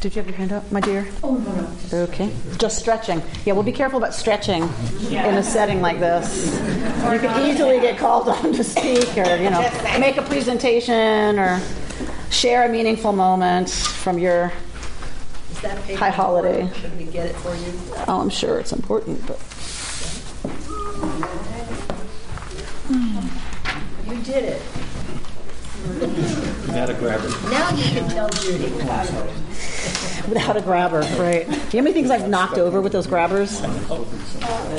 Did you have your hand up, my dear?
Oh, no, no.
Okay. Just stretching. Yeah, well, be careful about stretching in a setting like this. You could easily get called on to speak or, you know, make a presentation or share a meaningful moment from your.
Is that paper
High holiday.
important? Should we get it for you?
Oh, I'm sure it's important, but.
You did it.
Without a grabber.
Now you can tell Judy.
Without a grabber, right? You know how many things I've knocked over with those grabbers?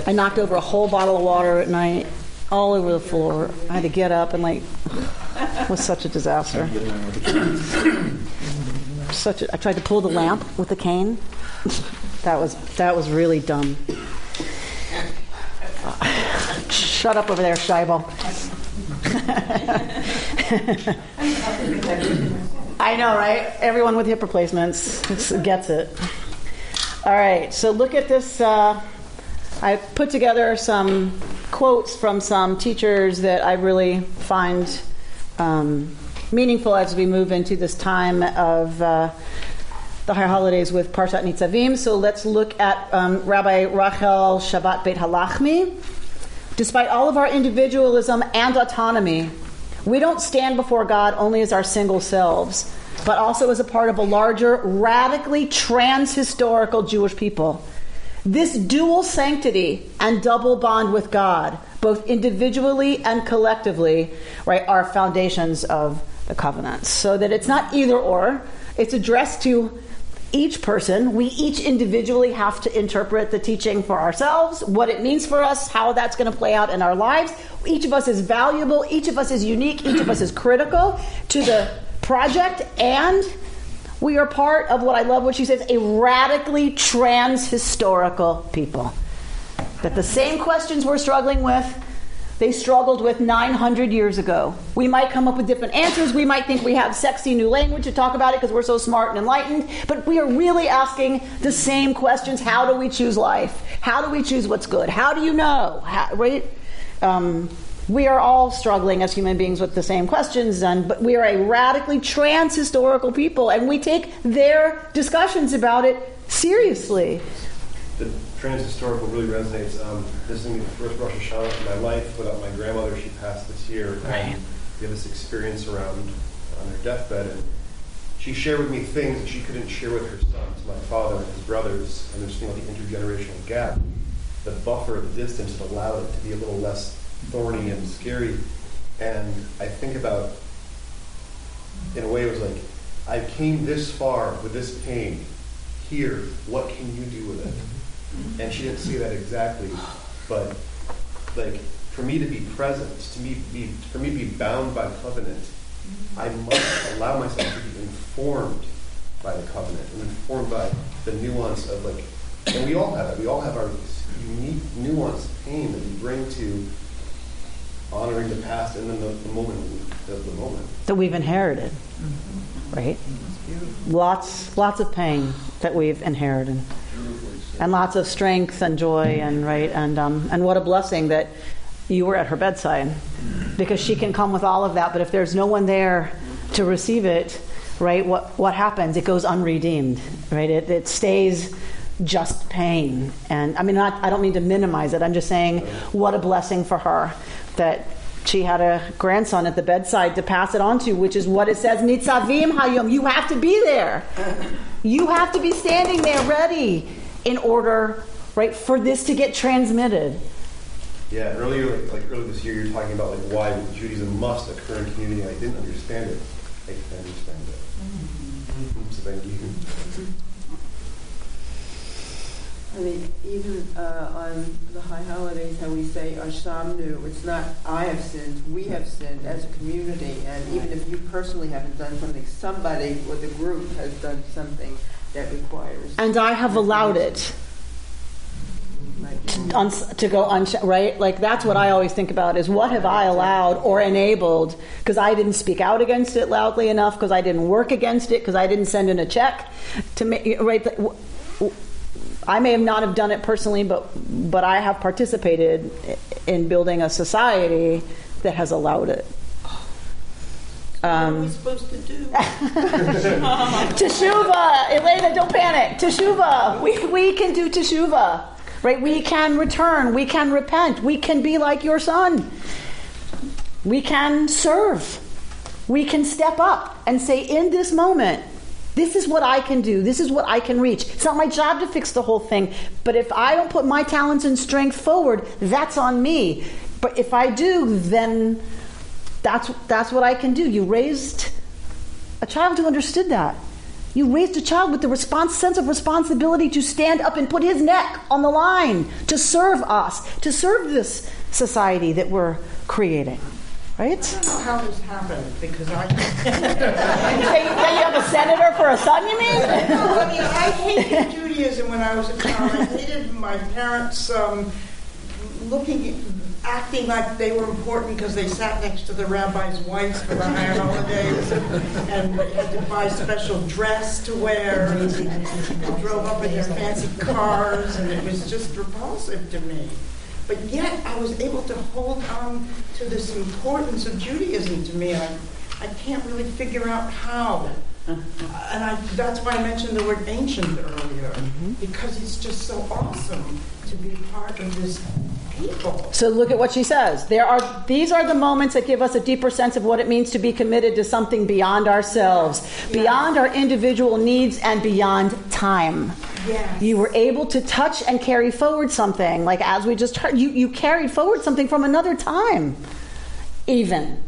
I knocked over a whole bottle of water at night, all over the floor. I had to get up and like, it was such a disaster. Such a, I tried to pull the lamp with the cane. That was that was really dumb. Shut up over there, Scheibel. I know, right? Everyone with hip replacements gets it. All right, so look at this. Uh, I put together some quotes from some teachers that I really find um, meaningful as we move into this time of uh, the high holidays with Parshat Nitzavim. So let's look at um, Rabbi Rachel Sabath Beit Halachmi. Despite all of our individualism and autonomy, we don't stand before God only as our single selves, but also as a part of a larger, radically trans historical Jewish people. This dual sanctity and double bond with God, both individually and collectively, right, are foundations of the covenants. So that it's not either or, it's addressed to each person, we each individually have to interpret the teaching for ourselves, what it means for us, how that's going to play out in our lives. Each of us is valuable, each of us is unique, each of us is critical to the project, and we are part of what I love what she says a radically trans historical people. That the same questions we're struggling with, they struggled with 900 years ago. We might come up with different answers. We might think we have sexy new language to talk about it because we're so smart and enlightened. But we are really asking the same questions. How do we choose life? How do we choose what's good? How do you know? How, right? Um, we are all struggling as human beings with the same questions, and but we are a radically trans historical people, and we take their discussions about it seriously.
The trans-historical really resonates. Um, this is the first Rosh Hashanah of my life without my grandmother. She passed this year.
Right.
We had this experience around on her deathbed, and she shared with me things that she couldn't share with her sons, my father and his brothers, and there's you know, the intergenerational gap, the buffer, the distance that allowed it to be a little less thorny and scary. And I think about, in a way, it was like, I came this far with this pain. Here, what can you do with it? And she didn't see that exactly, but like for me to be present, to me be for me to be bound by covenant, I must allow myself to be informed by the covenant and informed by the nuance of like, and we all have it. We all have our unique nuanced pain that we bring to honoring the past and then the, the moment of the moment.
that we've inherited, mm-hmm. right? Lots, lots of pain that we've inherited, and lots of strength and joy, and right, and um, and what a blessing that you were at her bedside, because she can come with all of that. But if there's no one there to receive it, right, what what happens? It goes unredeemed, right? It it stays just pain. And I mean, not, I don't mean to minimize it. I'm just saying, what a blessing for her that she had a grandson at the bedside to pass it on to, which is what it says, Nitzavim Hayom. You have to be there. You have to be standing there ready in order, right, for this to get transmitted.
Yeah, earlier, like, like earlier this year, you were talking about like why Judaism must occur in community. I didn't understand it. I can understand it. So thank you.
I mean, even uh, on the high holidays, how we say Ashamnu, it's not I have sinned, we have sinned as a community. And even if you personally haven't done something, somebody or the group has done something that requires.
And I have allowed it. To, to go un- right? Like that's what i always think about is what have i allowed or enabled? Because i didn't speak out against it loudly enough because i didn't work against it because i didn't send in a check to make right? Th- w- w- i may have not have done it personally but but i have participated in building a society that has allowed it
What are we
um,
supposed to do?
Teshuva, Elena, don't panic. Teshuva, we, we can do teshuva, right? We can return. We can repent. We can be like your son. We can serve. We can step up and say, in this moment, this is what I can do. This is what I can reach. It's not my job to fix the whole thing, but if I don't put my talents and strength forward, that's on me. But if I do, then that's that's what I can do. You raised a child who understood that. You raised a child with the response, sense of responsibility to stand up and put his neck on the line to serve us, to serve this society that we're creating. Right?
I don't know how this happened because I.
Say you say you have a senator for a son, you mean?
No, I mean, I hated Judaism when I was a child. I hated my parents um, looking, acting like they were important because they sat next to the rabbi's wives for the high holidays and they had to buy special dress to wear and drove up in their fancy cars, and it was just repulsive to me. But yet, I was able to hold on to this importance of Judaism to me. I, I can't really figure out how. And I, that's why I mentioned the word ancient earlier, mm-hmm. because it's just so awesome to be part of this people.
So look at what she says. There are these are the moments that give us a deeper sense of what it means to be committed to something beyond ourselves, beyond our individual needs and beyond time.
Yes.
You were able to touch and carry forward something, like as we just heard, you, you carried forward something from another time, even,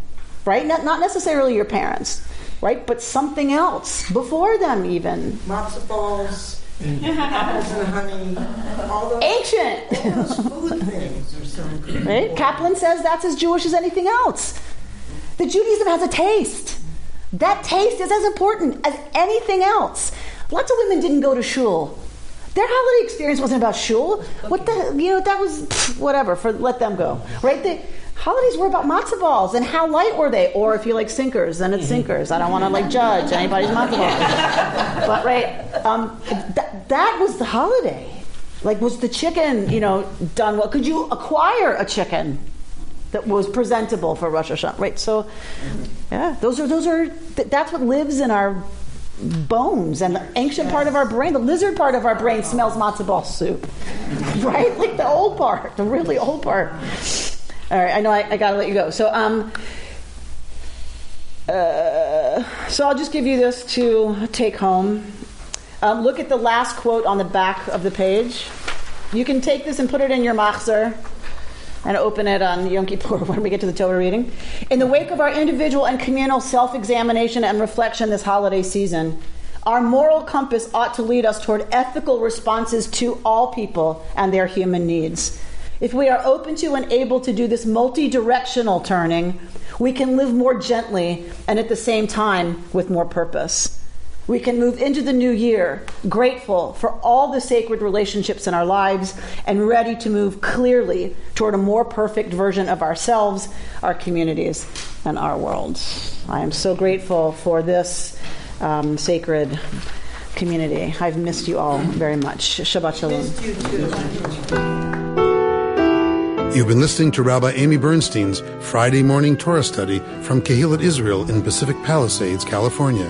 right? Not, not necessarily your parents, right? But something else before them, even.
Matzo balls, apples and honey, all those,
Ancient.
all those food things are so good.
Right? Kaplan says that's as Jewish as anything else. The Judaism has a taste. That taste is as important as anything else. Lots of women didn't go to shul. Their holiday experience wasn't about shul. What the you know that was pff, whatever for let them go. Right? The holidays were about matzo balls and how light were they? Or if you like sinkers, then it's sinkers. I don't want to like judge anybody's matzo balls. but right, um, that was the holiday. Like was the chicken you know done well? Could you acquire a chicken? that was presentable for Rosh Hashanah, right? So, yeah, those are those are th- that's what lives in our bones and the ancient part of our brain. The lizard part of our brain smells matzo ball soup, right? Like the old part, the really old part. All right, I know I, I got to let you go. So, um, uh, So I'll just give you this to take home. Um, look at the last quote on the back of the page. You can take this and put it in your machzor and open it on Yom Kippur when we get to the Torah reading. In the wake of our individual and communal self examination and reflection this holiday season, our moral compass ought to lead us toward ethical responses to all people and their human needs. If we are open to and able to do this multi directional turning, we can live more gently and at the same time with more purpose. We can move into the new year grateful for all the sacred relationships in our lives and ready to move clearly toward a more perfect version of ourselves, our communities, and our world. I am so grateful for this um, sacred community. I've missed you all very much. Shabbat Shalom.
You've been listening to Rabbi Amy Bernstein's Friday morning Torah study from Kehillat Israel in Pacific Palisades, California.